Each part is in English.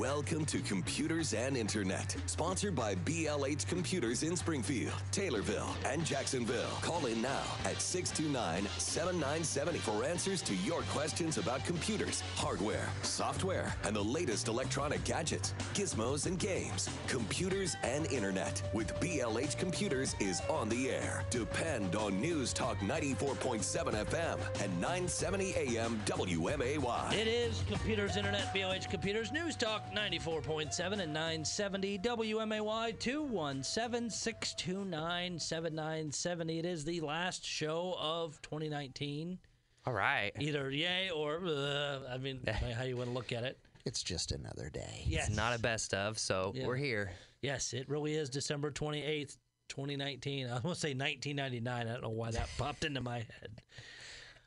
Welcome to Computers and Internet, sponsored by BLH Computers in Springfield, Taylorville, and Jacksonville. Call in now at 629 7970 for answers to your questions about computers, hardware, software, and the latest electronic gadgets, gizmos, and games. Computers and Internet with BLH Computers is on the air. Depend on News Talk 94.7 FM and 970 AM WMAY. It is Computers Internet, BLH Computers, News Talk 94.7 and 970 WMAY 217 629 7970. It is the last show of 2019. All right. Either yay or uh, I mean, how you want to look at it. It's just another day. Yes. It's not a best of, so Yeah. we're here. Yes, it really is December 28th, 2019. I was going to say 1999. I don't know why that popped into my head.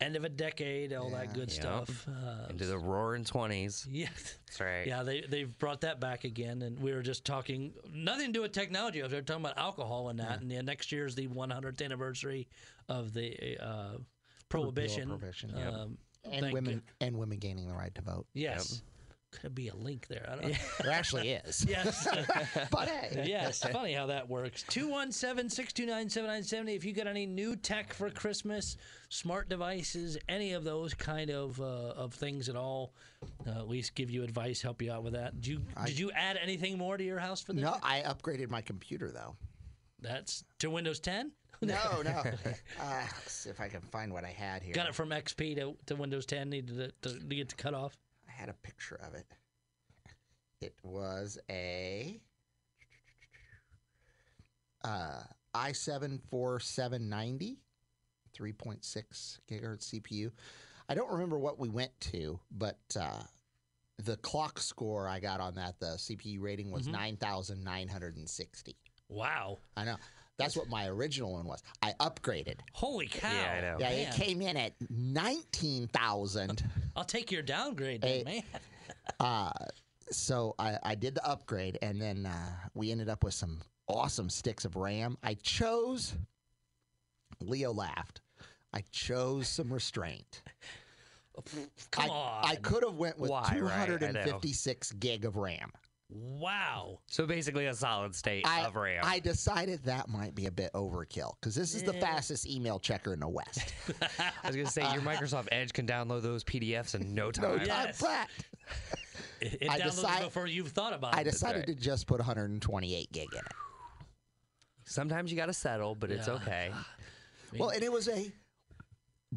End of a decade, all that good Yep. stuff. Uh, Into the roaring 20s. yeah. That's right. Yeah, they they've brought that back again, and we were just talking nothing to do with technology. I was talking about alcohol and that, and yeah, next year is the 100th anniversary of the uh, prohibition. prohibition, yep. Um, And thank women you. and women gaining the right to vote. Yes, could be a link there. I don't know. There actually is. yes. But hey, yes, funny how that works. 217 629 7970. If you got any new tech for Christmas, smart devices, any of those kind of uh, of things at all, uh, at least give you advice, help you out with that. Did you, did you add anything more to your house for this? no, I upgraded my computer though. That's to Windows 10? No, no. Uh, let's see if I can find what I had here. Got it from XP to, to Windows 10, needed to, to, to get the cutoff. I had a picture of it. It was a uh, i7 4790, 3.6 gigahertz CPU. I don't remember what we went to, but uh, the clock score I got on that, the CPU rating was 9,960. Wow. I know. That's what my original one was. I upgraded. Holy cow. Yeah, I know. Yeah, Man. it came in at 19,000. I'll take your downgrade, then, Hey. man. Uh, so I, I did the upgrade, and then uh, we ended up with some awesome sticks of RAM. I chose. Leo laughed. I chose some restraint. Come I, on. I could have went with Why, right? 256 gig of RAM. Wow. So basically a solid state I, of RAM. I decided that might be a bit overkill because this is the fastest email checker in the West. I was going to say, your uh, Microsoft Edge can download those PDFs in no time. No Yes. time flat. It, it I downloads decide- before you've thought about I it. decided right. to just put 128 gig in it. Sometimes you got to settle, but it's Yeah. okay. Well, and it was a.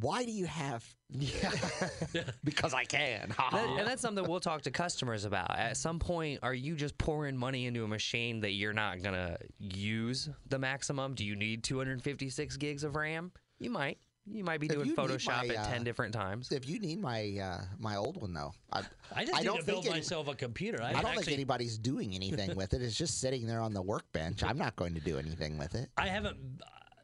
Why do you have? Because I can. That- and that's something we'll talk to customers about. At some point, are you just pouring money into a machine that you're not going to use the maximum? Do you need 256 gigs of RAM? You might. You might be doing Photoshop my, at uh, 10 different times. If you need my uh, my old one though, I, I just I need don't to build think any- myself a computer. I, I don't actually, think anybody's doing anything with it. It's just sitting there on the workbench. I'm not going to do anything with it. I haven't.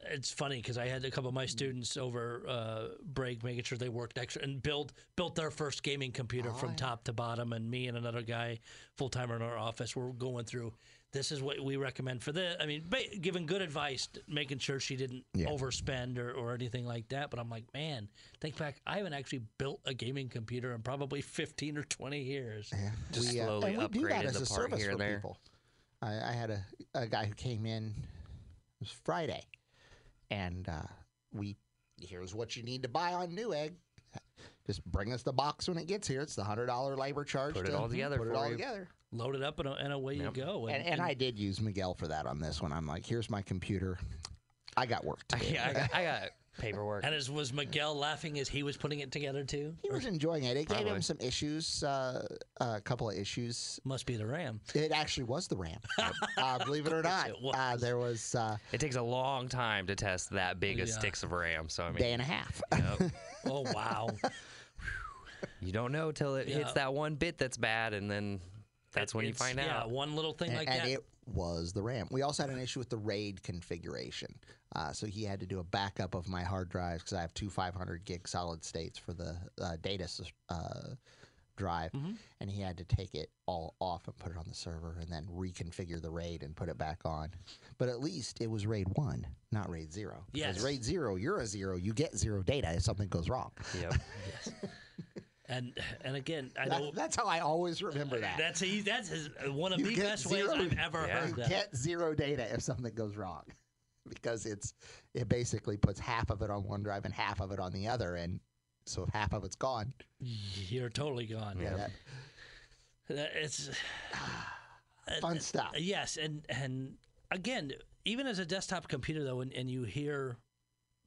It's funny because I had a couple of my students over uh, break, making sure they worked extra and build built their first gaming computer Oh, from top to bottom. And me and another guy, full timer in our office, were going through. This is what we recommend for this. I mean, ba- giving good advice, making sure she didn't Yeah. overspend or, or anything like that. But I'm like, man, think back. I haven't actually built a gaming computer in probably 15 or 20 years. Just we, uh, slowly and we do that upgraded as the a part service here for and there. people. I, I had a, a guy who came in. It was Friday, and uh, we here's what you need to buy on Newegg. Just bring us the box when it gets here. It's the hundred dollar labor charge. Put it to all together Put it all you. together. Load it up and, and away Yep. you go. And, and I did use Miguel for that on this one. I'm like, here's my computer. I got work to do. Yeah, I got, I got paperwork. And as was Miguel laughing as he was putting it together too? He was enjoying it. It gave him some issues, uh, a couple of issues. Must be the RAM. It actually was the RAM. uh, believe it or not, it was. Uh, there was uh, It takes a long time to test that big of sticks of RAM. So I a mean, day and a half. yep. Oh wow! you don't know till it hits that one bit that's bad, and then that's when you It's- find yeah, out. one little thing and, like and that. it was the RAM. We also had an issue with the RAID configuration. Uh, so he had to do a backup of my hard drives because I have two 500 gig solid states for the uh, data uh, drive. Mm-hmm. And he had to take it all off and put it on the server and then reconfigure the RAID and put it back on. But at least it was RAID 1, not RAID 0. Yes. Because RAID 0, you're a zero. You get zero data if something goes wrong. Yep. And and again, I That- know that's how I always remember that. that's a, that's his, one of You the best ways I've ever Yeah. heard you that. get zero data if something goes wrong because it's it basically puts half of it on one drive and half of it on the other and so if half of it's gone You're totally gone. yeah, that, It's fun stuff yes, and and again, even as a desktop computer though, and, and you hear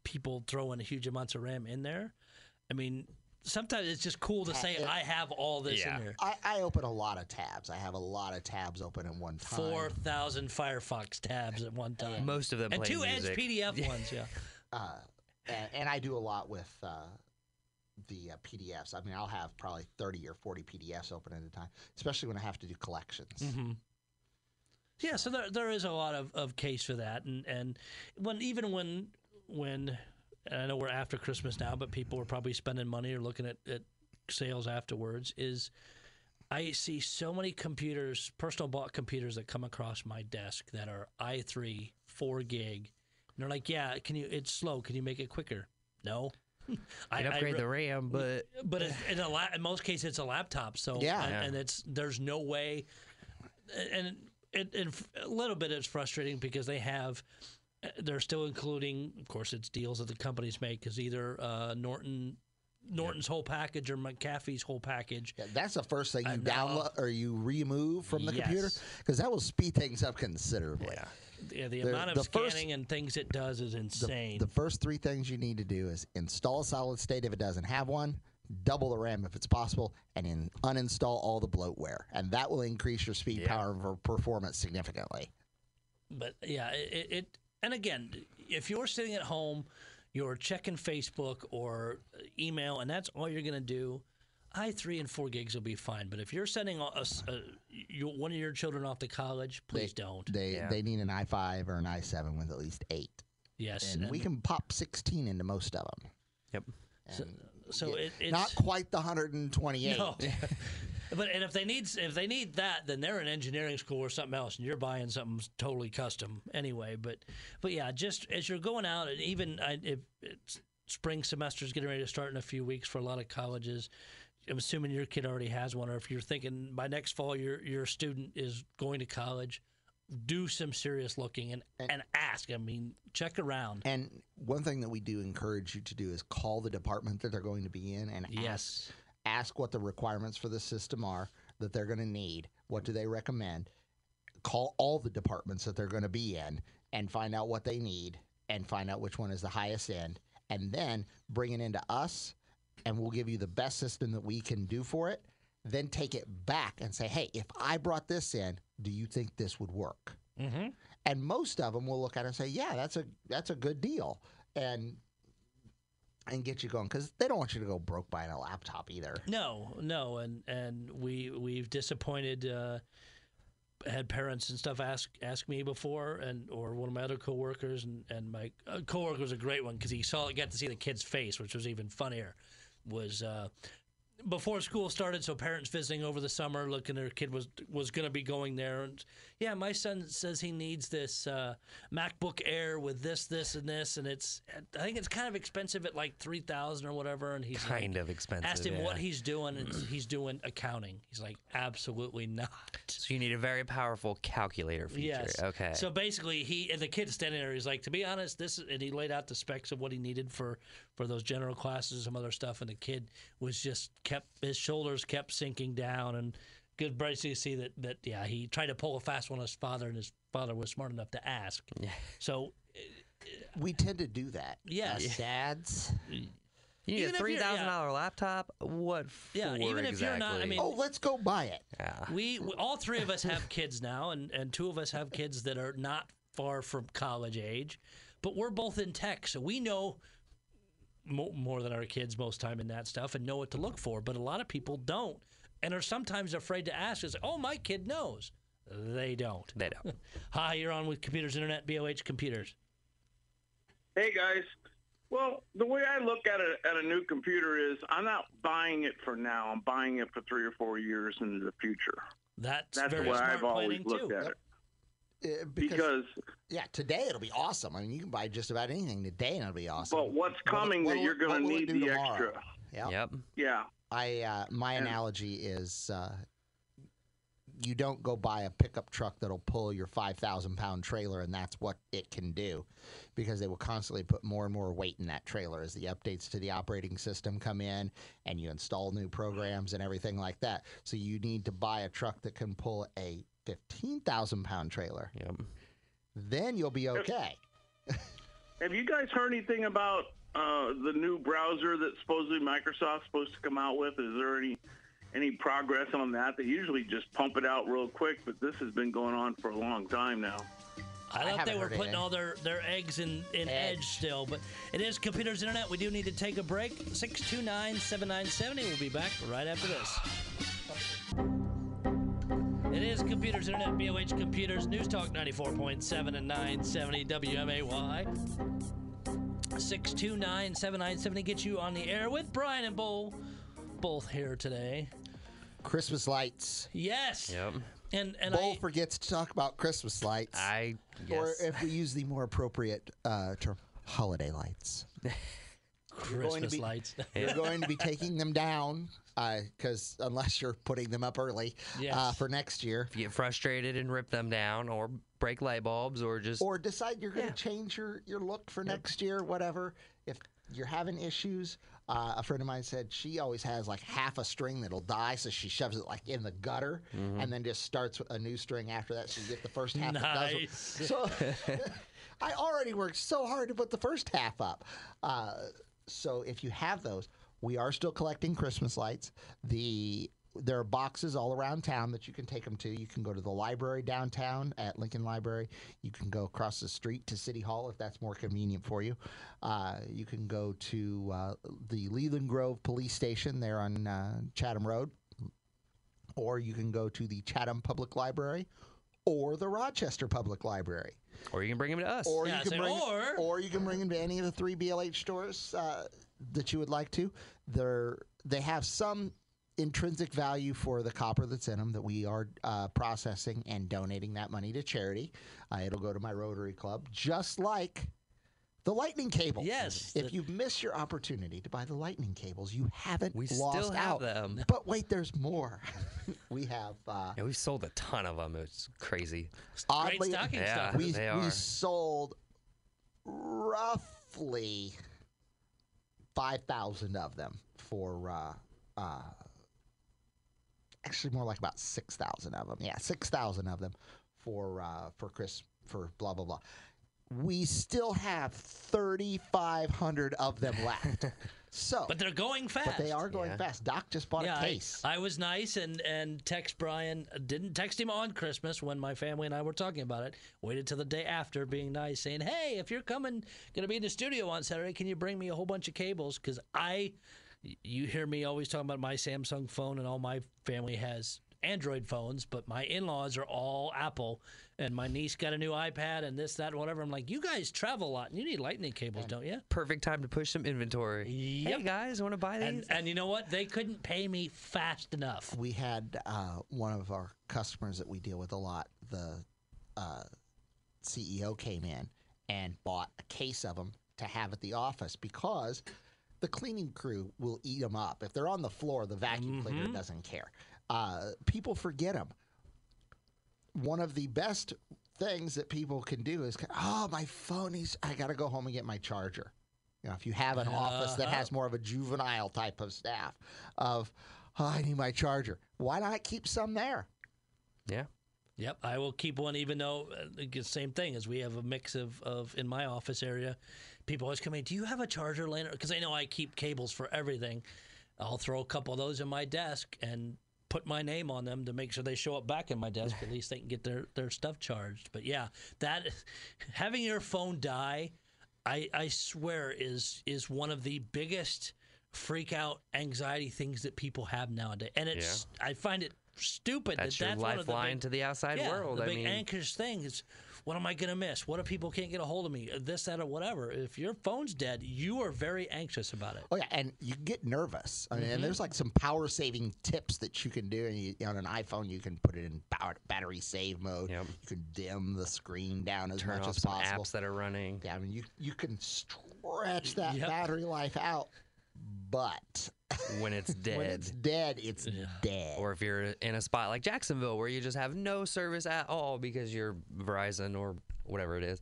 people throwing huge amounts of RAM in there, I mean, sometimes it's just cool to say I have all this Yeah. in here. I, I open a lot of tabs i have a lot of tabs open at one time Four thousand Firefox tabs at one time, Most of them and play two music. Edge PDF ones. Yeah, uh, and, and i do a lot with uh, the uh, pdfs i mean i'll have probably 30 or 40 pdfs open at a time especially when i have to do collections Mm-hmm. yeah. So there there is a lot of, of case for that, and and when even when when and I know we're after Christmas now, but people are probably spending money or looking at, at sales afterwards. Is I see so many computers, personal bought computers that come across my desk that are i3, four gig. And they're like, yeah, can you? It's slow. Can you make it quicker? No. I Can upgrade re- the RAM, mm, but but it, in, a la- in most cases it's a laptop so Yeah. and, Yeah. and it's there's no way and it, it, a little bit it's frustrating because they have they're still including of course it's deals that the companies make because either uh, norton norton's whole package or mcafee's whole package Yeah, that's the first thing you now- download or you remove from the computer because that will speed things up considerably. yeah. yeah, the The- amount of the first- scanning and things it does is insane the first three things you need to do is install a solid state if it doesn't have one, double the RAM if it's possible, and then uninstall all the bloatware. And that will increase your speed, power, and performance significantly. but yeah, it, it and again, if you're sitting at home, you're checking Facebook or uh, email, and that's all you're going to do. I three and four gigs will be fine, but if you're sending a, a, a- you, one of your children off to college, please don't. They Yeah. they need an i5 or an i7 with at least eight, Yes, and we can pop 16 into most of them. Yep. And so it, it's not quite the 128. no. but and if they need if they need that, then they're in engineering school or something else, and you're buying something totally custom anyway. But but yeah, just as you're going out, and even I, if it's spring semester's getting ready to start in a few weeks for a lot of colleges. I'm assuming your kid already has one, or if you're thinking by next fall your your student is going to college, do some serious looking and, and ask. I mean, check around. And one thing that we do encourage you to do is call the department that they're going to be in and Yes. ask what the requirements for the system are that they're going to need. What do they recommend? Call all the departments that they're going to be in and find out what they need and find out which one is the highest end. And then bring it into us, and we'll give you the best system that we can do for it. Then take it back and say, hey, if I brought this in, do you think this would work? Mm-hmm. And most of them will look at it and say, yeah, that's a that's a good deal. And and get you going because they don't want you to go broke buying a laptop either. No, no, and and we we've disappointed uh, had parents and stuff ask ask me before, and or one of my other coworkers, and and my uh, coworker was a great one because he saw got to see the kid's face, which was even funnier. Was uh, before school started, so parents visiting over the summer, looking their kid was was going to be going there, and yeah, my son says he needs this uh, MacBook Air with this, this, and this, and it's I think it's kind of expensive at like three thousand or whatever, and he's like, Kind of expensive. asked him yeah. what he's doing, and he's doing accounting. He's like, absolutely not. So you need a very powerful calculator feature. Yes. Okay. So basically, he and the kid standing there. He's like, to be honest, this, and he laid out the specs of what he needed for for those general classes, some other stuff, and the kid was just kept his shoulders kept sinking down, and good bright to see that that yeah, he tried to pull a fast one on his father, and his father was smart enough to ask. Yeah. So uh, We tend to do that. Yes. Us dads. you need even a if three yeah. dollar laptop. What for Yeah, even if you're not- I mean- Oh, let's go buy it. yeah. we, we all three of us have kids now, and and two of us have kids that are not far from college age, but we're both in tech, so we know mo- more than our kids most time in that stuff and know what to look for. But a lot of people don't, and are sometimes afraid to ask. Is oh, my kid knows. They don't. They don't. Hi, you're on with Computers Internet, BLH Computers. Hey guys. Well, the way I look at it at a new computer is I'm not buying it for now. I'm buying it for three or four years into the future. That's, That's the way smart I've always looked too. at it. Uh, Because, yeah, today it'll be awesome. I mean, you can buy just about anything today and it'll be awesome. but what's coming that what'll- you're going to need the tomorrow? extra. Yeah. Yep. Yeah. I uh, my analogy is uh, you don't go buy a pickup truck that'll pull your five thousand pound trailer, and that's what it can do, because they will constantly put more and more weight in that trailer as the updates to the operating system come in, and you install new programs and everything like that. So you need to buy a truck that can pull a fifteen thousand pound trailer. Yep. Then you'll be okay. Have you guys heard anything about uh, the new browser that supposedly Microsoft's supposed to come out with? Is there any any progress on that? They usually just pump it out real quick, but this has been going on for a long time now. I I thought they were putting all their, their eggs in, in Edge. Edge. still, but it is Computers Internet. We do need to take a break. 629 7970. We'll be back right after this. It is Computers Internet, BLH Computers, News Talk 94.7 and 970 WMAY. 629 7970 gets you on the air with Brian and Bull, both here today. Christmas lights. Yes. Yep. And, and Bull I, forgets to talk about Christmas lights. I Or if we use the more appropriate uh, term, holiday lights. going to Christmas be- lights. You're going to be taking them down because unless you're putting them up early uh, for next year, if you get frustrated and rip them down, or break light bulbs, or just or decide you're going to Yeah. change your, your look for next year, whatever. If you're having issues, uh, a friend of mine said she always has like half a string that'll die, so she shoves it like in the gutter and then just starts with a new string after that. So you get the first half. that. Nice. So I already worked so hard to put the first half up. Uh, so if you have those, we are still collecting Christmas lights. The there are boxes all around town that you can take them to. You can go to the library downtown at Lincoln Library. You can go across the street to City Hall if that's more convenient for you. Uh, you can go to uh, the Leland Grove Police Station there on uh, Chatham Road, or you can go to the Chatham Public Library or the Rochester Public Library. or you can bring them to us. Or Yeah, you can so- bring, or- or you can bring them to any of the three BLH stores uh, that you would like to. They're they have some intrinsic value for the copper that's in them that we are uh, processing and donating that money to charity. Uh, it'll go to my Rotary Club, just like the lightning cables. Yes, If the- you've missed your opportunity to buy the lightning cables, you haven't We lost still have out. them. But wait, there's more. we have. Uh, yeah, we've sold a ton of them. It's crazy. Great oddly, stocking Yeah. stuff. we, they we sold roughly 5,000 of them for, uh, uh, actually more like about 6,000 of them. Yeah, 6,000 of them for, uh, for Chris, for blah, blah, blah. We still have 3,500 of them left. so, But they're going fast. but they are going Yeah. fast. Doc just bought yeah, a I, case. I was nice and and text Brian. Didn't text him on Christmas when my family and I were talking about it. Waited till the day after, being nice, saying, "Hey, if you're coming, gonna be in the studio on Saturday, can you bring me a whole bunch of cables? Because I, you hear me always talking about my Samsung phone, and all my family has Android phones, but my in-laws are all Apple, and my niece got a new iPad and this, that, and whatever. I'm like, you guys travel a lot, and you need lightning cables, don't you? Perfect time to push some inventory. Yep. Hey guys, want to buy these? And, and you know what? They couldn't pay me fast enough. we had uh, one of our customers that we deal with a lot. The uh, CEO came in and bought a case of them to have at the office because the cleaning crew will eat them up. If they're on the floor, the vacuum cleaner doesn't care. Uh, people forget them. One of the best things that people can do is, oh, my phone is, I got to go home and get my charger. You know, if you have an office that has more of a juvenile type of staff, of oh, I need my charger. Why not keep some there? yeah. Yep, I will keep one, even though uh, the same thing as we have a mix of, of in my office area. People always come in, do you have a charger laying? Because I know I keep cables for everything. I'll throw a couple of those in my desk and put my name on them to make sure they show up back in my desk. At least they can get their, their stuff charged. But yeah, that having your phone die, I, I swear is is one of the biggest freak out anxiety things that people have nowadays. And it's I find it stupid That's that your that's one of the lifeline big- to the outside yeah, world. The I big mean, anxious thing is, what am I going to miss? What if people can't get a hold of me? This, that, or whatever. If your phone's dead, you are very anxious about it. Oh yeah, and you get nervous. I mean, and mm-hmm. there's like some power saving tips that you can do. And you, on an iPhone, you can put it in battery save mode. Yep. You can dim the screen down as turn much off as some possible. apps that are running. Yeah, I mean, you you can stretch that Yep. battery life out. But when it's dead. when it's dead, it's dead. or if you're in a spot like Jacksonville where you just have no service at all because you're Verizon or whatever it is,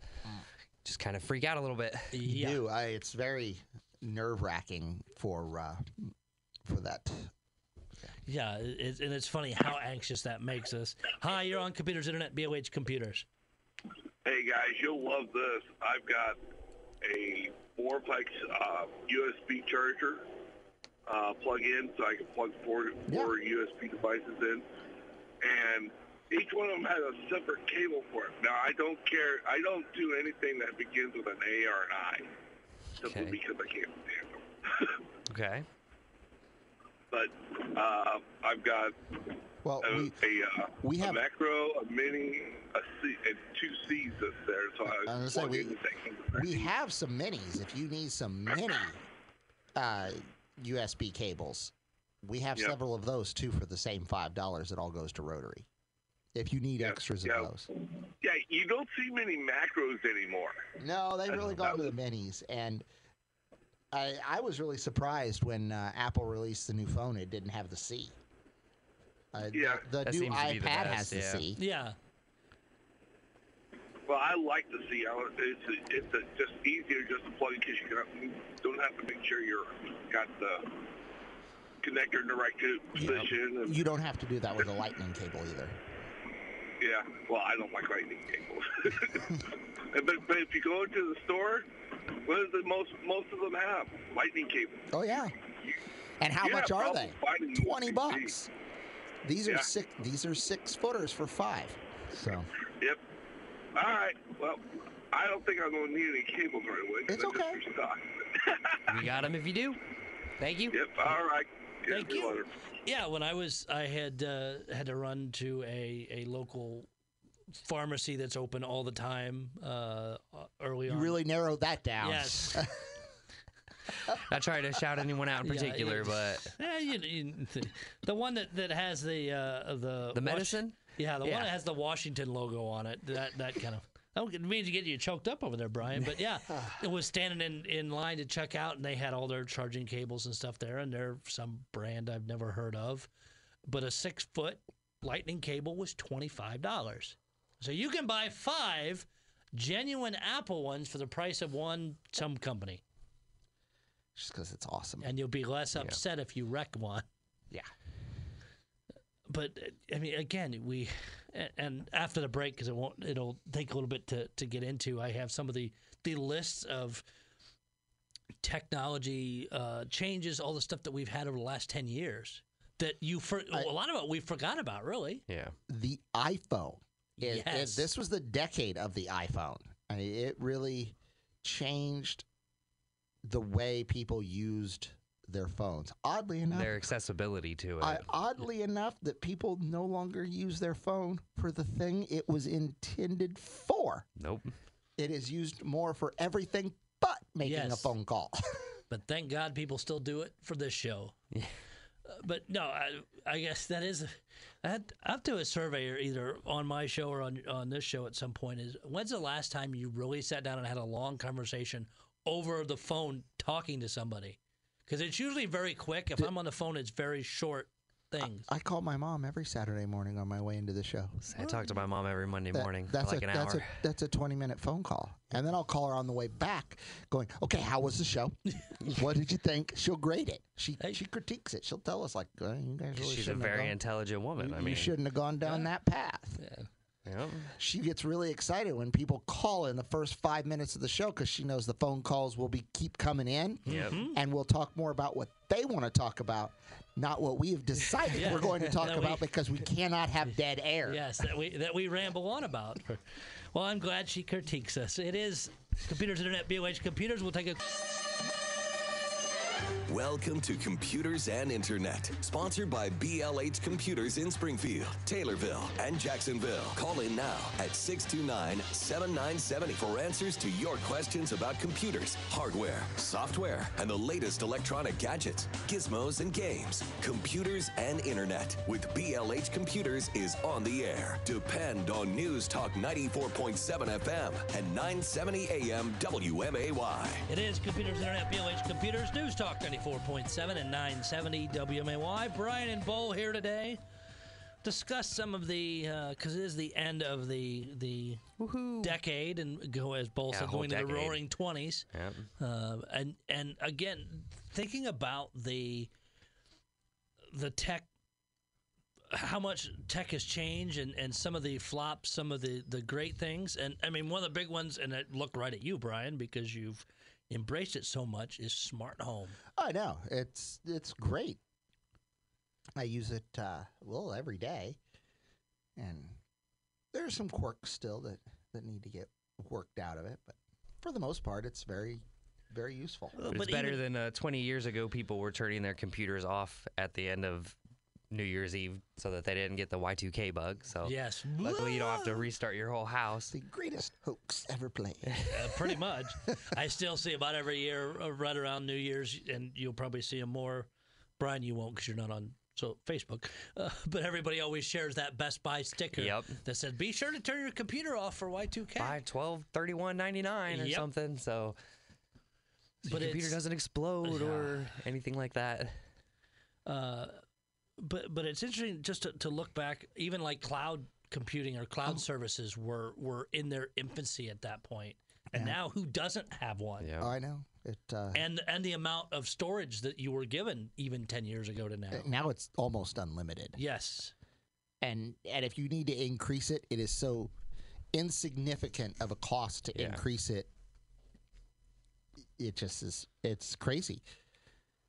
just kind of freak out a little bit. You do. I, it's very nerve wracking for uh, for that. Yeah, it, and it's funny how anxious that makes us. Hi, you're on Computers Internet, BLH Computers. Hey guys, you'll love this. I've got a fourplex uh, USB charger uh, plug in, so I can plug four, four USB devices in, and each one of them has a separate cable for it. Now I don't care. I don't do anything that begins with an A or an I, simply Okay. because I can't stand them. Okay. but uh, I've got Well, a, we a, uh, we have- a macro, a mini, a C, and two C's that's there. So I, I was say, we- in the thing. we have some minis. If you need some mini uh, USB cables, we have Yep. several of those too for the same five dollars. It all goes to Rotary. If you need Yeah, extras yeah. of those. Yeah, you don't see many macros anymore. No, they've really gone to the minis, and I I was really surprised when uh, Apple released the new phone. It didn't have the C. Uh, Yeah. the, the new seems to be the iPad best, has the yeah. C. Yeah, Well, I like to see how it's it's a, just easier just to plug in because you can, don't have to make sure you're got the connector in the right position. You don't have to do that with a Lightning cable either. yeah, well, I don't like lightning cables. but but if you go to the store, what is the most most of them have? Lightning cables. Oh yeah. And how You much are they? Twenty bucks. These are Yeah. six. These are six footers for five. So Yep. All right. Well, I don't think I'm going to need any cables right away. 'cause It's okay. restocked. We got them if you do. Thank you. Yep. All right. Yeah, Thank you. later. yeah. When I was, I had uh, had to run to a, a local pharmacy that's open all the time uh, early you on. really narrowed that down. Yes. Not trying to shout anyone out in Yeah, particular, but Eh, you, you, the one that, that has the uh, the the Wash- medicine. Yeah, the Yeah. one that has the Washington logo on it. That that kind of. Means to get you choked up over there, Brian. But yeah, it was standing in, in line to check out, and they had all their charging cables and stuff there, and they're some brand I've never heard of. But a six foot lightning cable was twenty five dollars. So you can buy five genuine Apple ones for the price of one some company, Just because it's awesome. and you'll be less upset if you wreck one. Yeah. But I mean, again, we and- and after the break because it won't, it'll take a little bit to, to get into. I have some of the the lists of technology uh, changes, all the stuff that we've had over the last ten years that you for a lot of it we forgot about. Really, Yeah. the iPhone. It, it- Yes. this was the decade of the iPhone. I mean, it really changed the way people used their phones. Oddly enough, Their accessibility to it. I, oddly enough, that people no longer use their phone for the thing it was intended for. nope. It is used more for everything but making a phone call. but thank God people still do it for this show. Uh, but no, I, I guess that is. I had, I have to do a survey either on my show or on on this show at some point. Is when's the last time you really sat down and had a long conversation over the phone talking to somebody? Because it's usually very quick. If I'm on the phone, it's very short things. I call my mom every Saturday morning on my way into the show. I talk to my mom every Monday That- morning that's for like a, an that's hour. A, that's a 20 minute phone call. And then I'll call her on the way back going, okay, how was the show? what did you think? She'll grade it. She Hey. she critiques it. She'll tell us, like, uh, you guys really She's a shouldn't have very gone- intelligent woman. you, I you mean, shouldn't have gone down that path. Yep. She gets really excited when people call in the first five minutes of the show because she knows the phone calls will be keep coming in, Yep. Mm-hmm. and we'll talk more about what they want to talk about, not what we have decided Yeah. we're going to talk That we- about because we cannot have dead air. Yes, that we that we ramble on about. Well, I'm glad she critiques us. It is Computers Internet BLH Computers. We'll take a Welcome to Computers and Internet, sponsored by BLH Computers in Springfield, Taylorville, and Jacksonville. Call in now at 629 7970 for answers to your questions about computers, hardware, software, and the latest electronic gadgets, gizmos, and games. Computers and Internet with BLH Computers is on the air. Depend on News Talk 94.7 FM and 970 AM WMAY. It is Computers Internet BLH Computers News Talk Talk 94.7 and 970 WMAY. Brian and Bull here today. Discuss some of the because it is the end of the the decade and go as Bull Yeah, said whole going into the. Roaring Twenties. Yep. Uh, and and again, thinking about the the tech, how much tech has changed, and, and some of the flops, some of the the great things, and I mean one of the big ones, and I look right at you, Brian, because you've embraced it so much, is smart home. I know it's it's great. I use it uh, well every day, and there are some quirks still that that need to get worked out of it, but for the most part, it's very very useful. But it's But better even- than uh, 20 years ago. People were turning their computers off at the end of New Year's Eve so that they didn't get the Y2K bug. So Yes, luckily you don't have to restart your whole house. The greatest hoax ever played. Uh, pretty much. I still see about every year uh, right around New Year's, and you'll probably see them more. Brian, you won't because you're not on so Facebook. Uh, but everybody always shares that Best Buy sticker Yep. that says, "Be sure to turn your computer off for Y2K." Buy 12, 31, 99 or Yep. something. So, so But your computer doesn't explode or anything like that. Uh, but but it's interesting just to, to look back, even like cloud computing or cloud services were were in their infancy at that point, and now who doesn't have one? Yeah. Oh, I know it. Uh, And and the amount of storage that you were given even ten years ago to now. now it's almost unlimited. Yes. and and if you need to increase it, it is so insignificant of a cost to Yeah. increase it. It just is. It's crazy.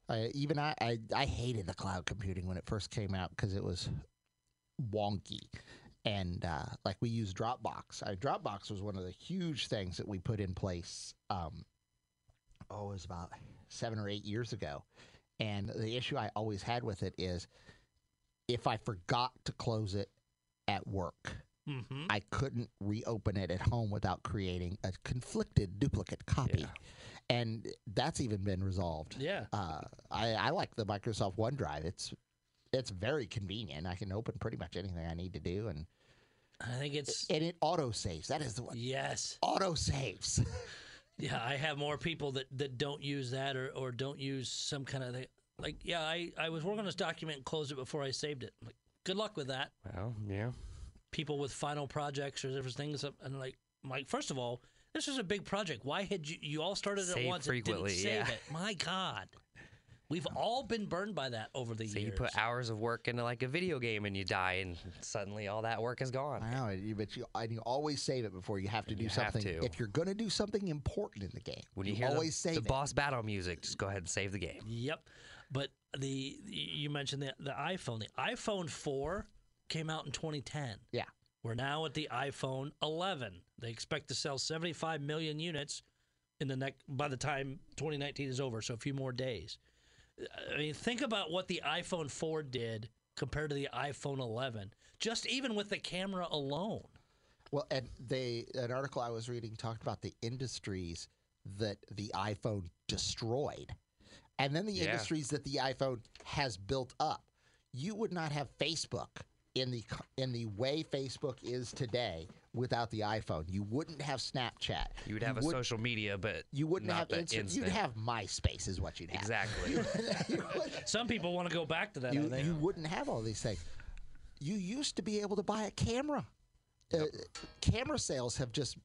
Uh, even I, I, I hated the cloud computing when it first came out because it was wonky, and uh, like we used Dropbox. I, Dropbox was one of the huge things that we put in place. Um, oh, it was about seven or eight years ago, and the issue I always had with it is if I forgot to close it at work, Mm-hmm. I couldn't reopen it at home without creating a conflicted duplicate copy. Yeah. And that's even been resolved. Yeah. Uh, I, I like the Microsoft OneDrive. It's it's very convenient. I can open pretty much anything I need to do, and I think it's and it auto saves. That is the one. yes. Auto saves. Yeah, I have more people that, that don't use that or, or don't use some kind of thing. Like, yeah, I, I was working on this document and closed it before I saved it. Like, good luck with that. Well, yeah. People with final projects or different things, and like, Mike. First of all, this is a big project. Why had you you all started at Save once frequently, and didn't save yeah. it? My God, we've all been burned by that over the So years. you put hours of work into like a video game and you die, and suddenly all that work is gone. I know, you- but you and you always save it before you have to do You have something. to. If you're going to do something important in the game, When you, hear always the, save the it. boss battle music, just go ahead and save the game. Yep. But the you mentioned the the iPhone. The iPhone 4 came out in 2010. Yeah. We're now at the iPhone 11. They expect to sell 75 million units in the next by the time 2019 is over, so a few more days. I mean, think about what the iPhone 4 did compared to the iPhone 11. Just even with the camera alone. Well, and they an article I was reading talked about the industries that the iPhone destroyed, and then the Yeah. industries that the iPhone has built up. You would not have Facebook in the in the way Facebook is today without the iPhone. You wouldn't have Snapchat. You would have a would- social media, but You wouldn't not have the instant, You'd have MySpace, is what you'd have. exactly. You would- Some people want to go back to that, you, you wouldn't have all these things. You used to be able to buy a camera. Uh, camera sales have just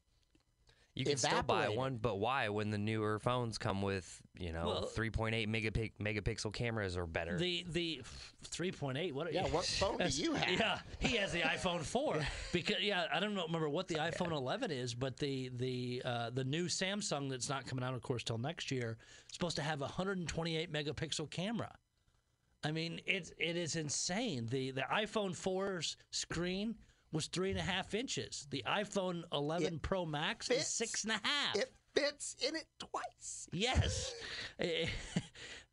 You can still buy evaporated. one, but why when the newer phones come with you know Well- 3.8 megapic- megapixel cameras or better? The the 3.8. What? Are, Yeah, what phone do you have? Yeah, he has the iPhone 4 because yeah, I don't know remember what the iPhone 11 is, but the the uh, the new Samsung that's not coming out, of course, till next year, is supposed to have a 128 megapixel camera. I mean, it's it is insane. The the iPhone 4's screen was three and a half inches. The iPhone 11 It Pro Max is six and a half. it fits in it twice. Yes,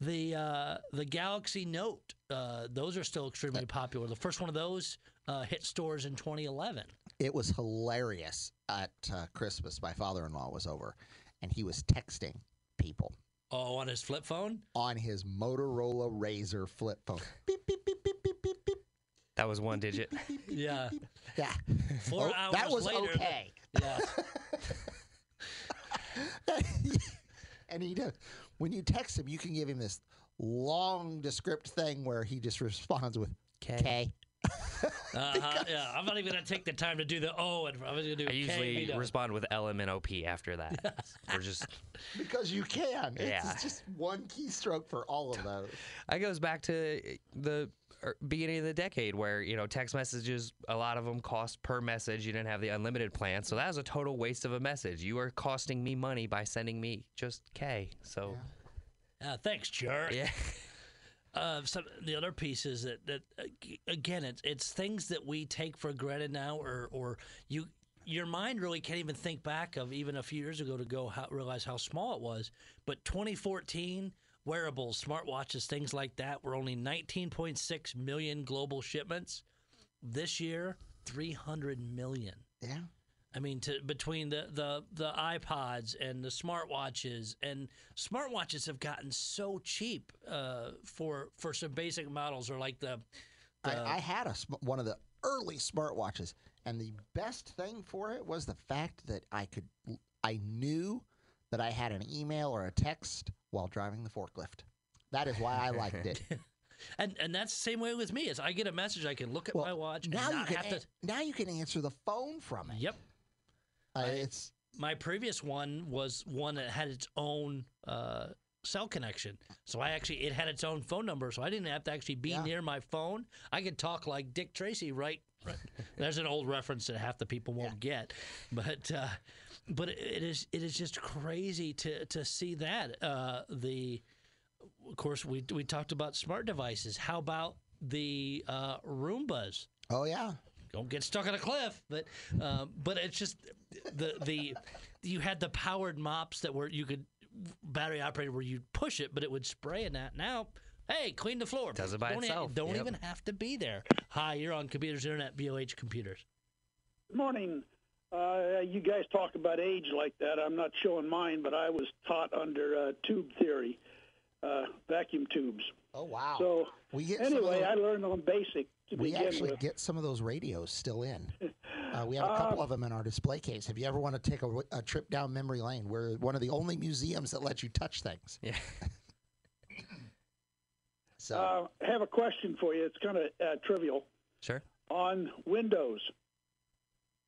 the uh, the Galaxy Note. Uh, those are still extremely popular. The first one of those uh, hit stores in 2011. It was hilarious at uh, Christmas. My father-in-law was over, and he was texting people Oh, on his flip phone. on his Motorola RAZR flip phone. Beep beep. That was one digit. Yeah. beep, beep. Yeah. Four Oh, that was later, okay. Yeah, and he does. when you text him, you can give him this long descript thing where he just responds with K. K. Uh-huh, yeah, I'm not even gonna take the time to do the O, and I'm just gonna do. I K, usually be done. respond with LMNOP after that. Or just Because you can. It's Yeah. just one keystroke for all of those. That goes back to the beginning of the decade where, you know, text messages, a lot of them cost per message. You didn't have the unlimited plan. So that was a total waste of a message. You are costing me money by sending me just K. So, Uh, thanks, jerk. yeah. Uh, some the other pieces that that uh, again, it's it's things that we take for granted now, or or you your mind really can't even think back of even a few years ago to go how, realize how small it was. But 2014 wearables, smartwatches, things like that were only 19.6 million global shipments. This year, 300 million. Yeah. I mean, to between the the the iPods and the smartwatches, and smartwatches have gotten so cheap uh, for for some basic models, or like the I, I had a one of the early smartwatches, and the best thing for it was the fact that I could, I knew that I had an email or a text while driving the forklift. That is why I liked it. and and that's the same way with me. Is I get a message, I can look at Well, my watch and now you can have a- to. now you can answer the phone from it. Yep. Uh, it's My previous one was one that had its own uh, cell connection, so I actually it had its own phone number, so I didn't have to actually be Yeah. near my phone. I could talk like Dick Tracy, right? right. There's an old reference that half the people won't get, but uh, but it is it is just crazy to to see that uh, the. Of course, we we talked about smart devices. How about the uh, Roombas? oh yeah. don't get stuck on a cliff. But um, but it's just the the you had the powered mops that were you could battery operated where you'd push it, but it would spray in that. Now, hey, clean the floor. Does it by don't e- itself. don't Yep. even have to be there. Hi, you're on Computers Internet, BLH Computers. Good morning. Uh, you guys talk about age like that. I'm not showing mine, but I was taught under uh, tube theory, uh, vacuum tubes. Oh wow. So we get anyway, those- I learned on basic to we begin actually with. get some of those radios still in. Uh, we have a couple of them in our display case. If you ever want to take a, a trip down memory lane, we're one of the only museums that let you touch things. Yeah. So Uh, I have a question for you. It's kind of uh, trivial. Sure. On Windows,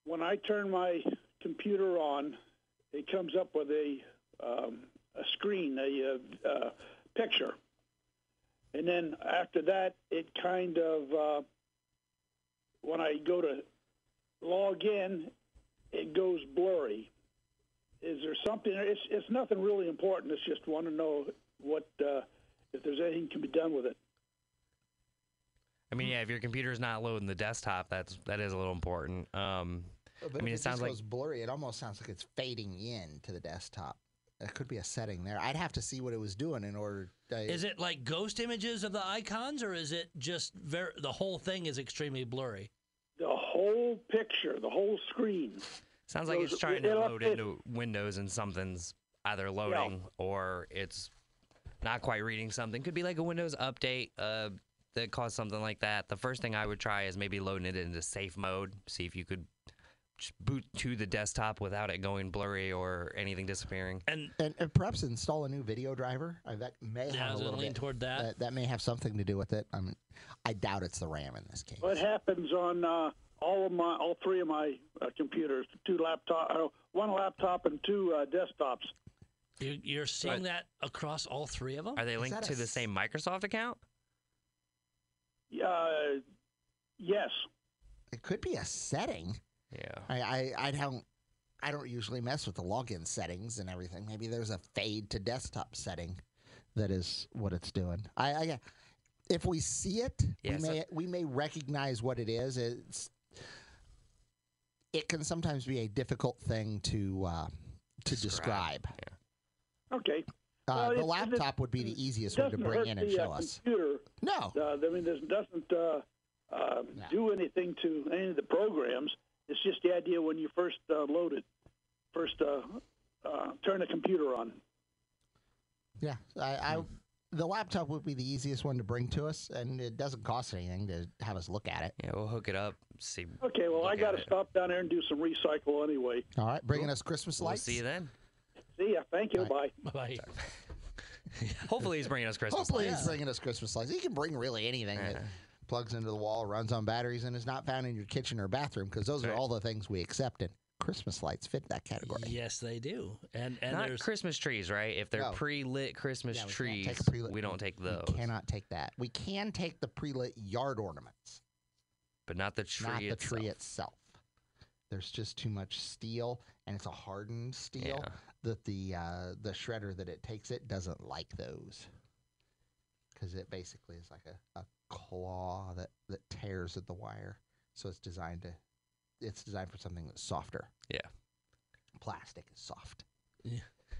when I turn my computer on, it comes up with a um, a screen, a uh, uh, picture, and then after that, it kind of uh, when I go to log in, it goes blurry. Is there something? It's it's nothing really important. It's just want to know what uh, if there's anything can be done with it. I mean, yeah, if your computer's not loading the desktop, that's that is a little important. Um, But I mean, if it sounds just like blurry. It almost sounds like it's fading in to the desktop. It could be a setting there. I'd have to see what it was doing in order. To, Is it like ghost images of the icons, or is it just ver- the whole thing is extremely blurry? The whole picture, the whole screen. sounds like Those- it's trying to load into Windows and something's either loading or it's not quite reading something. Could be like a Windows update uh, that caused something like that. The first thing I would try is maybe loading it into safe mode. See if you could boot to the desktop without it going blurry or anything disappearing. And and, and perhaps install a new video driver. Uh, that may Yeah, have a gonna little lean bit. toward that. that. may have something to do with it. I mean, I doubt it's the RAM in this case. What happens on uh, all of my, all three of my uh, computers, two laptop, uh, one laptop and two uh, desktops. you, you're seeing that across all three of them. Are they linked to the same Microsoft account? Uh, yes. It could be a setting. Yeah. I, I, I don't I don't usually mess with the login settings and everything. Maybe there's a fade to desktop setting that is what it's doing. I, I if we see it, Yeah, we so- may we may recognize what it is. It's it can sometimes be a difficult thing to uh, to describe. Okay. Uh, Well, the it- it- laptop would be the easiest It one to bring hurt in and the, show uh, us. Computer. No, Uh, I mean, this doesn't uh, uh, No. do anything to any of the programs. It's just the idea when you first uh, load it, first uh, uh, turn the computer on. yeah, I, I the laptop would be the easiest one to bring to us, and it doesn't cost anything to have us look at it. Yeah, we'll hook it up. See. Okay, well, I got to stop down there and do some recycle anyway. All right, bringing us Christmas We'll lights. see you then. See ya. Thank you. All Bye. Bye. Hopefully, he's bringing us Christmas Hopefully, lights. he's bringing us Christmas lights. He can bring really anything that plugs into the wall, runs on batteries, and is not found in your kitchen or bathroom because those are Right. all the things we accept. And Christmas lights fit that category. Yes, they do. And and Not there's Christmas trees, right? If they're No. pre-lit Christmas Yeah, we can't trees, take a pre-lit- we don't take those. We cannot take that. We can take the pre-lit yard ornaments, but not the tree not the itself. tree itself. There's just too much steel, and it's a hardened steel Yeah. that the uh, the shredder that it takes it doesn't like those because it basically is like a, a claw that that tears at the wire. So it's designed to it's designed for something that's softer. Yeah. Plastic is soft. Yeah.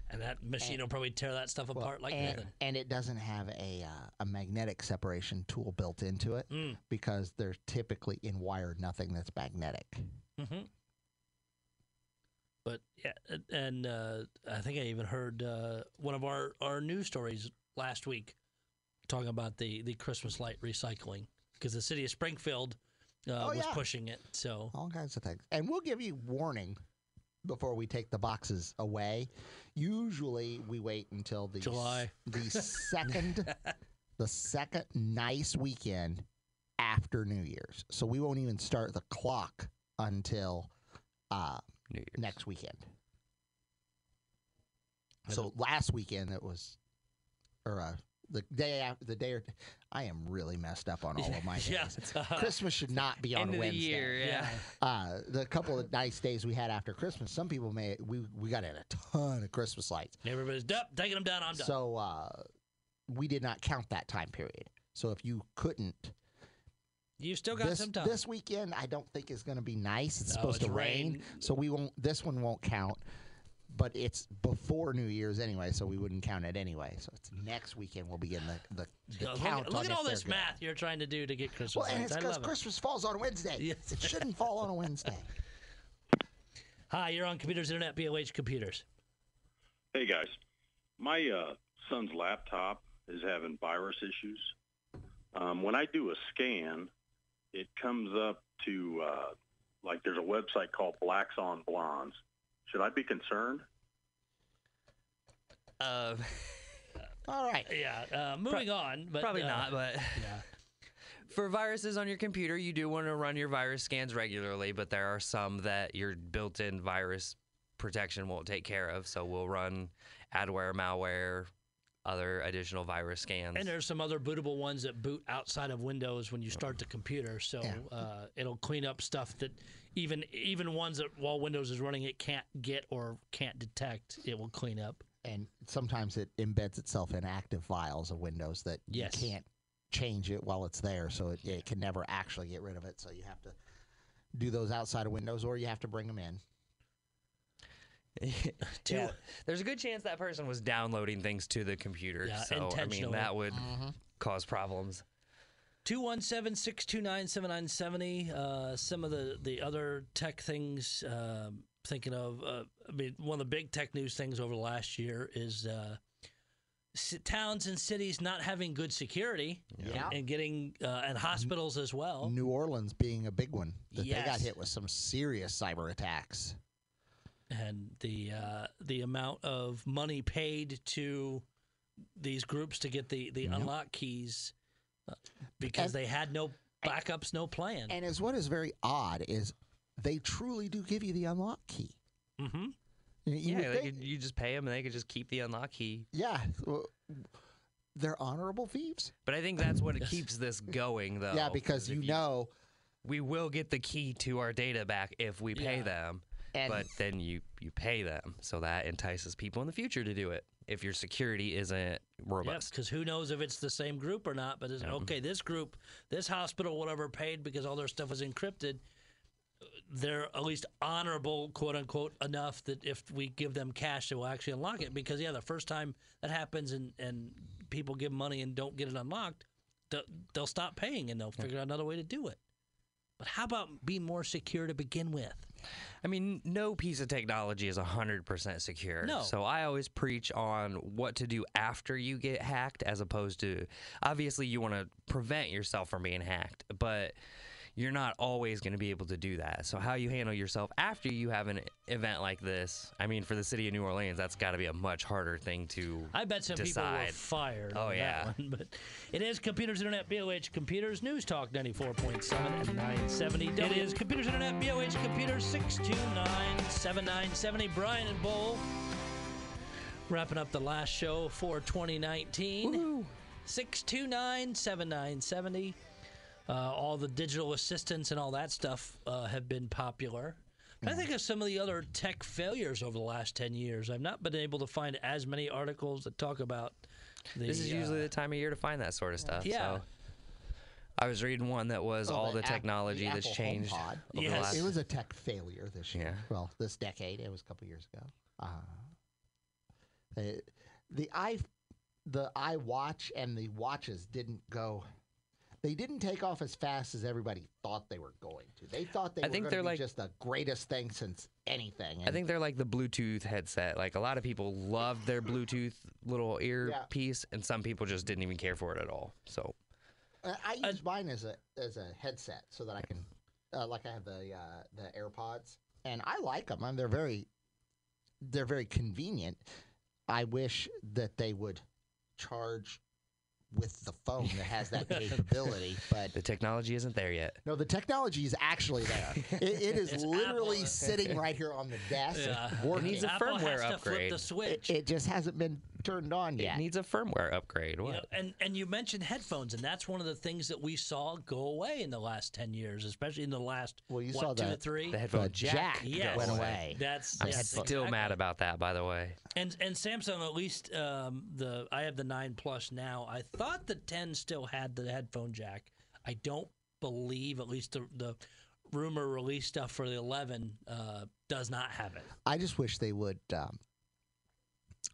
and that machine and- will probably tear that stuff Well, apart like and, nothing. and it doesn't have a uh, a magnetic separation tool built into it Mm. because they're typically in wire nothing that's magnetic. hmm But yeah, and uh, I think I even heard uh, one of our, our news stories last week talking about the, the Christmas light recycling because the city of Springfield uh, Oh, was yeah. pushing it. So all kinds of things. And we'll give you warning before we take the boxes away. Usually we wait until the July. the second the second nice weekend after New Year's. So we won't even start the clock until uh, New Year's. next weekend. So last weekend it was or uh, the day after the day or I am really messed up on all of my days. yeah, Christmas should not be on End a of the Wednesday. year, yeah. Uh, the couple of nice days we had after Christmas, some people may we we got in a ton of Christmas lights. everybody's done, taking them down. I'm done. So uh, we did not count that time period. So if you couldn't, you still got this some time. this weekend I don't think is going to be nice. It's No, supposed it's to rain, rain. so we won't. This one won't count. But it's before New Year's anyway, so we wouldn't count it anyway. So it's next weekend we'll begin the the, the look, count. at- look on at if all this good. math you're trying to do to get Christmas Well, and it's because love it. Christmas falls on Wednesday. Yes. It shouldn't fall on a Wednesday. Hi, you're on Computers Internet, BLH Computers. Hey guys, my uh, son's laptop is having virus issues. Um, when I do a scan, it comes up to uh, like there's a website called Blacks on Blondes. Should I be concerned? Uh, All right. Yeah, uh, moving on, but probably uh, not, but Yeah. for viruses on your computer, you do want to run your virus scans regularly, but there are some that your built-in virus protection won't take care of. So we'll run adware, malware, other additional virus scans. And there's some other bootable ones that boot outside of Windows when you start the computer, so Yeah. uh, it'll clean up stuff that even even ones that while Windows is running it can't get or can't detect. It will clean up. and sometimes it embeds itself in active files of Windows that Yes. you can't change it while it's there, so it, it can never actually get rid of it. So you have to do those outside of Windows, or you have to bring them in. yeah, there's a good chance that person was downloading things to the computer. Yeah, so I mean that would cause problems. 217 629 7970. Uh, Some of the, the other tech things, um thinking of, uh, I mean, one of the big tech news things over the last year is uh, s- towns and cities not having good security Yeah. and getting, uh, and hospitals as well. New Orleans being a big one that they got hit with some serious cyber attacks. And the uh, the amount of money paid to these groups to get the the unlock keys uh, because And- they had no backups, no plan. And as what is very odd is they truly do give you the unlock key. mm-hmm. You- you Yeah, would they think- you just pay them and they could just keep the unlock key. yeah. well, They're honorable thieves. But I think that's what keeps this going, though. yeah, because is if you know, we will get the key to our data back if we pay Yeah. them. And but then you you pay them, so that entices people in the future to do it. If your security isn't robust, because who knows if it's the same group or not? But it's, mm-hmm. okay, this group, this hospital, whatever, paid because all their stuff was encrypted. They're at least honorable, quote unquote, enough that if we give them cash, they will actually unlock it. Because yeah, the first time that happens and and people give money and don't get it unlocked, they'll, they'll stop paying and they'll figure out another way to do it. But how about be more secure to begin with? I mean, no piece of technology is 100% secure. No. So I always preach on what to do after you get hacked as opposed to obviously you want to prevent yourself from being hacked, but you're not always going to be able to do that. So how you handle yourself after you have an event like this, I mean, for the city of New Orleans, that's got to be a much harder thing to I bet some people were fired. Oh, on yeah. that one, but it is Computers Internet BLH Computers News Talk 94.7 and 970. It is Computers Internet BLH Computers 629 7970. Brian and Bull wrapping up the last show for 2019. 629 7970. Uh, all the digital assistants and all that stuff uh, have been popular. I think of some of the other tech failures over the last 10 years. I've not been able to find as many articles that talk about the. This is uh, usually the time of year to find that sort of stuff. Yeah. So. I was reading one that was Oh, all the, App- technology the that's Apple changed HomePod. over the Yes. last. It was a tech failure this year. Yeah. Well, this decade. It was a couple years ago. Uh, the the i the iWatch and the watches didn't go. They didn't take off as fast as everybody thought they were going to. They thought they I were think going they're to be like- just the greatest thing since anything. I think they're like the Bluetooth headset. Like a lot of people loved their Bluetooth little earpiece, and some people just didn't even care for it at all. So Uh, I use mine as a as a headset so that I can, uh, like I have the uh, the AirPods, and I like them. And they're very, they're very convenient. I wish that they would charge with the phone that has that capability, but the technology isn't there yet. no, the technology is actually there. It, it is It's literally Apple. sitting right here on the desk, Yeah. working. needs a Apple firmware has to flip upgrade. the It, switch. it just hasn't been turned on yet. It needs a firmware upgrade. You What? know, and and you mentioned headphones, and that's one of the things that we saw go away in the last ten years, especially in the last Well, you what, saw two that- to three. the headphone the jack, jack Yes. went away. That's I'm yes, still exactly. mad about that, by the way. And and Samsung at least um, the I have the nine plus now. I thought the ten still had the headphone jack. I don't believe at least the the rumor release stuff for the eleven uh, does not have it. I just wish they would um,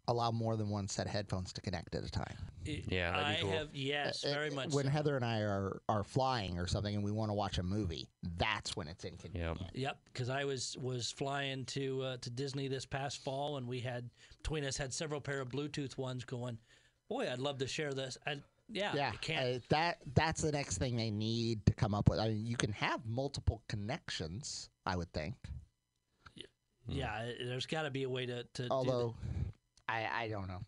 allow more than one set of headphones to connect at a time. It- Yeah, that'd be I cool. have yes, Uh, very uh, much. When so. Heather and I are are flying or something, and we want to watch a movie, that's when it's inconvenient. Yep, because I was was flying to uh, to Disney this past fall, and we had between us had several pair of Bluetooth ones going. Boy, I'd love to share this. I, yeah, Yeah, I can't. uh, that that's the next thing they need to come up with. I mean, you can have multiple connections, I would think. yeah, I- there's got to be a way to. to do Although, I I don't know.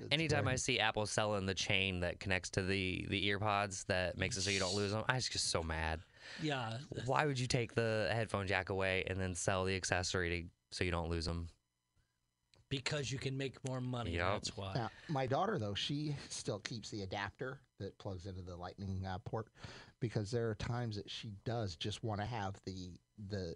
It's Anytime very- I see Apple selling the chain that connects to the the ear pods that makes it so you don't lose them, I was just so mad. yeah, Why would you take the headphone jack away and then sell the accessory to so you don't lose them? because you can make more money. Yep. That's why. Now, my daughter though, she still keeps the adapter that plugs into the lightning uh, port because there are times that she does just want to have the the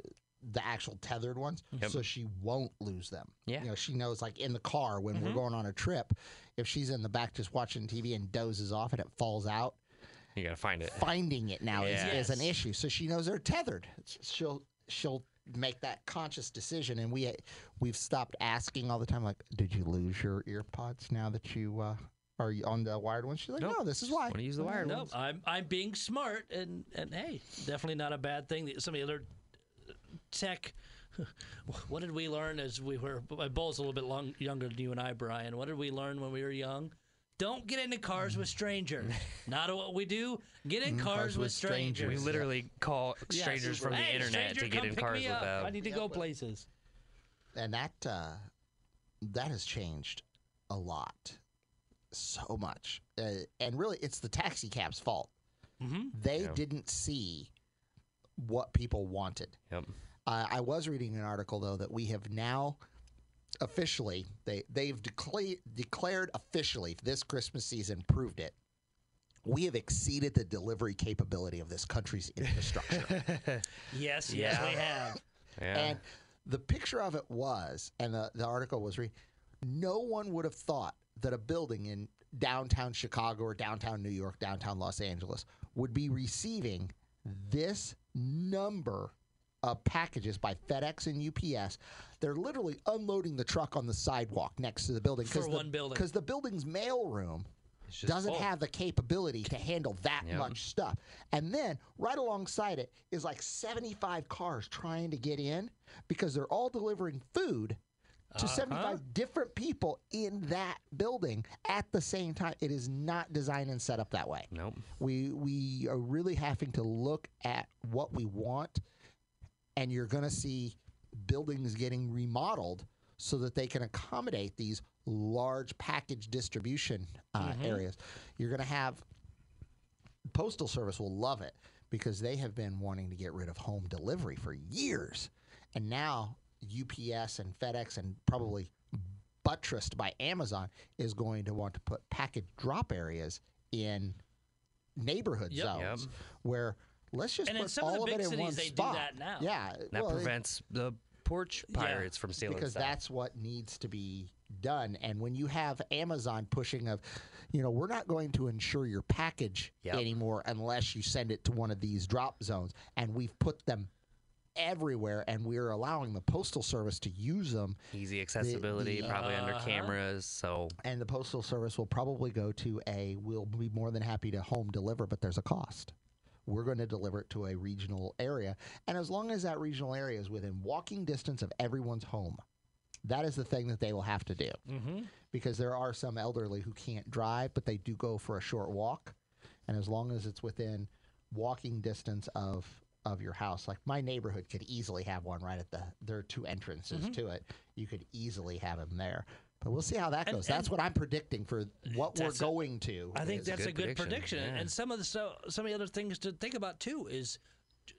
the actual tethered ones, Yep. so she won't lose them. Yeah. you know, she knows like in the car when we're Mhm. going on a trip, if she's in the back just watching TV and dozes off and it falls out, You gotta find it. finding it now Yeah. is, is an issue. So she knows they're tethered. She'll she'll make that conscious decision, and we we've stopped asking all the time. Like, did you lose your ear pods now that you uh, are you on the wired ones? She's like, Nope. no, this is why. Want to use the wired No, ones? I'm I'm being smart, and and hey, definitely not a bad thing. Some of the other tech. What did we learn as we were? My Bull's a little bit long, younger than you and I, Brian. What did we learn when we were young? Don't get into cars with strangers. Not what we do. Get in cars, with strangers. We literally call Yes. strangers from the internet stranger, to get in cars me with up. I need to go places. and that uh, that has changed a lot, so much. Uh, and really, it's the taxi cab's fault. Mm-hmm. They Yeah. didn't see what people wanted. Yep. Uh, I was reading an article though that we have now officially they they've declared declared officially this Christmas season proved it. We have exceeded the delivery capability of this country's infrastructure. Yes, yes, Yeah. we have. Yeah. And the picture of it was, and the, the article was read, no one would have thought that a building in downtown Chicago or downtown New York, downtown Los Angeles would be receiving this number of packages by FedEx and UPS. They're literally unloading the truck on the sidewalk next to the building For the, one building. because the building's mail room doesn't full. have the capability to handle that Yep. much stuff. And then right alongside it is like 75 cars trying to get in because they're all delivering food, to Uh-huh. 75 different people in that building at the same time. It is not designed and set up that way. Nope. We we are really having to look at what we want, and you're going to see buildings getting remodeled so that they can accommodate these large package distribution uh, areas. You're going to have postal service will love it because they have been wanting to get rid of home delivery for years, and now UPS and FedEx and probably buttressed by Amazon is going to want to put package drop areas in neighborhood Yep. zones where let's just And in put some of the all of big it in cities, one they do spot. that now. Yeah, That well, it- prevents the porch pirates from stealing because stuff. that's what needs to be done. And when you have Amazon pushing of, you know, we're not going to insure your package Yep. anymore unless you send it to one of these drop zones, and we've put them everywhere, and we're allowing the postal service to use them. Easy accessibility, the- probably under Uh-huh. cameras. So And the postal service will probably go to a. We'll be more than happy to home deliver, but there's a cost. We're going to deliver it to a regional area, and as long as that regional area is within walking distance of everyone's home, that is the thing that they will have to do. Mm-hmm. because there are some elderly who can't drive, but they do go for a short walk. And as long as it's within walking distance of of your house, like my neighborhood could easily have one right at the there are two entrances to it. You could easily have them there. But we'll see how that And- goes. That's and- what I'm predicting for what we're That's a- going to. I think is- that's good a good prediction, prediction. yeah. And some of the so, some of the other things to think about too is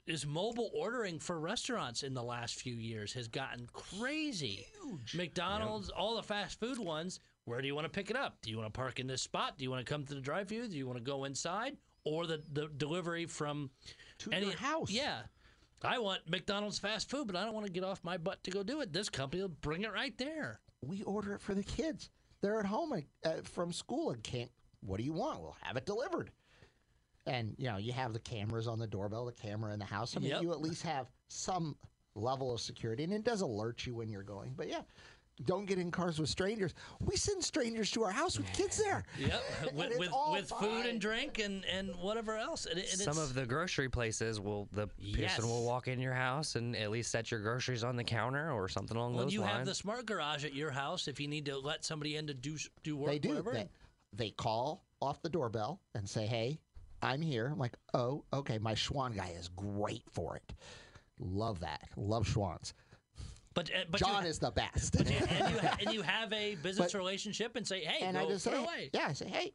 is mobile ordering for restaurants in the last few years has gotten crazy. Huge. McDonald's, all the fast food ones. Where do you want to pick it up? Do you want to park in this spot? Do you want to come to the drive-through? Do you want to go inside, or the the delivery from To any your house. Yeah. I want McDonald's fast food, but I don't want to get off my butt to go do it. This company will bring it right there. We order it for the kids. They're at home uh, from school and can't. What do you want? We'll have it delivered. And you know, you have the cameras on the doorbell, the camera in the house. I mean, Yep. you at least have some level of security, and it does alert you when you're going. But yeah, don't get in cars with strangers. We send strangers to our house with kids there. Yep, with with, with food and drink and, and whatever else. And, and some it's- of the grocery places will the Yes. person will walk in your house and at least set your groceries on the counter or something along Well, those you have the smart garage at your house if you need to let somebody in to do do work. They do. Whatever. They, they call off the doorbell and say, "Hey, I'm here." I'm like, "Oh, okay." My Schwan guy is great for it. Love that. Love Schwans. But uh, but John you, is the best. but you, and you ha- and you have a business But- relationship and say, hey, and go I just say, it away. yeah, I say, hey,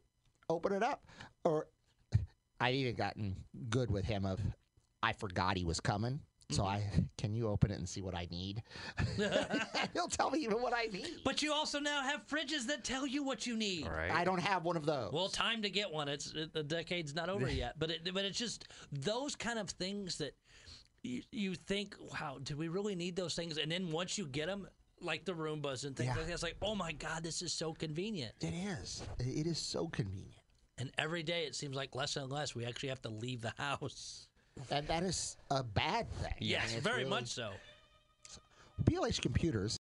open it up. Or I've even gotten good with him of, I forgot he was coming. So Mm-hmm. I can you open it and see what I need? He'll tell me even what I need. But you also now have fridges that tell you what you need. All right. I don't have one of those. Well, time to get one. It's it, the decade's not over yet, but it, but it's just those kind of things that you, you think, wow, do we really need those things? And then once you get them, like the Roombas and things Yeah. like that, it's like, oh my god, this is so convenient. it is. It is so convenient. And every day it seems like less and less we actually have to leave the house. And that is a bad thing. Yes, And it's very really- much so. BLH Computers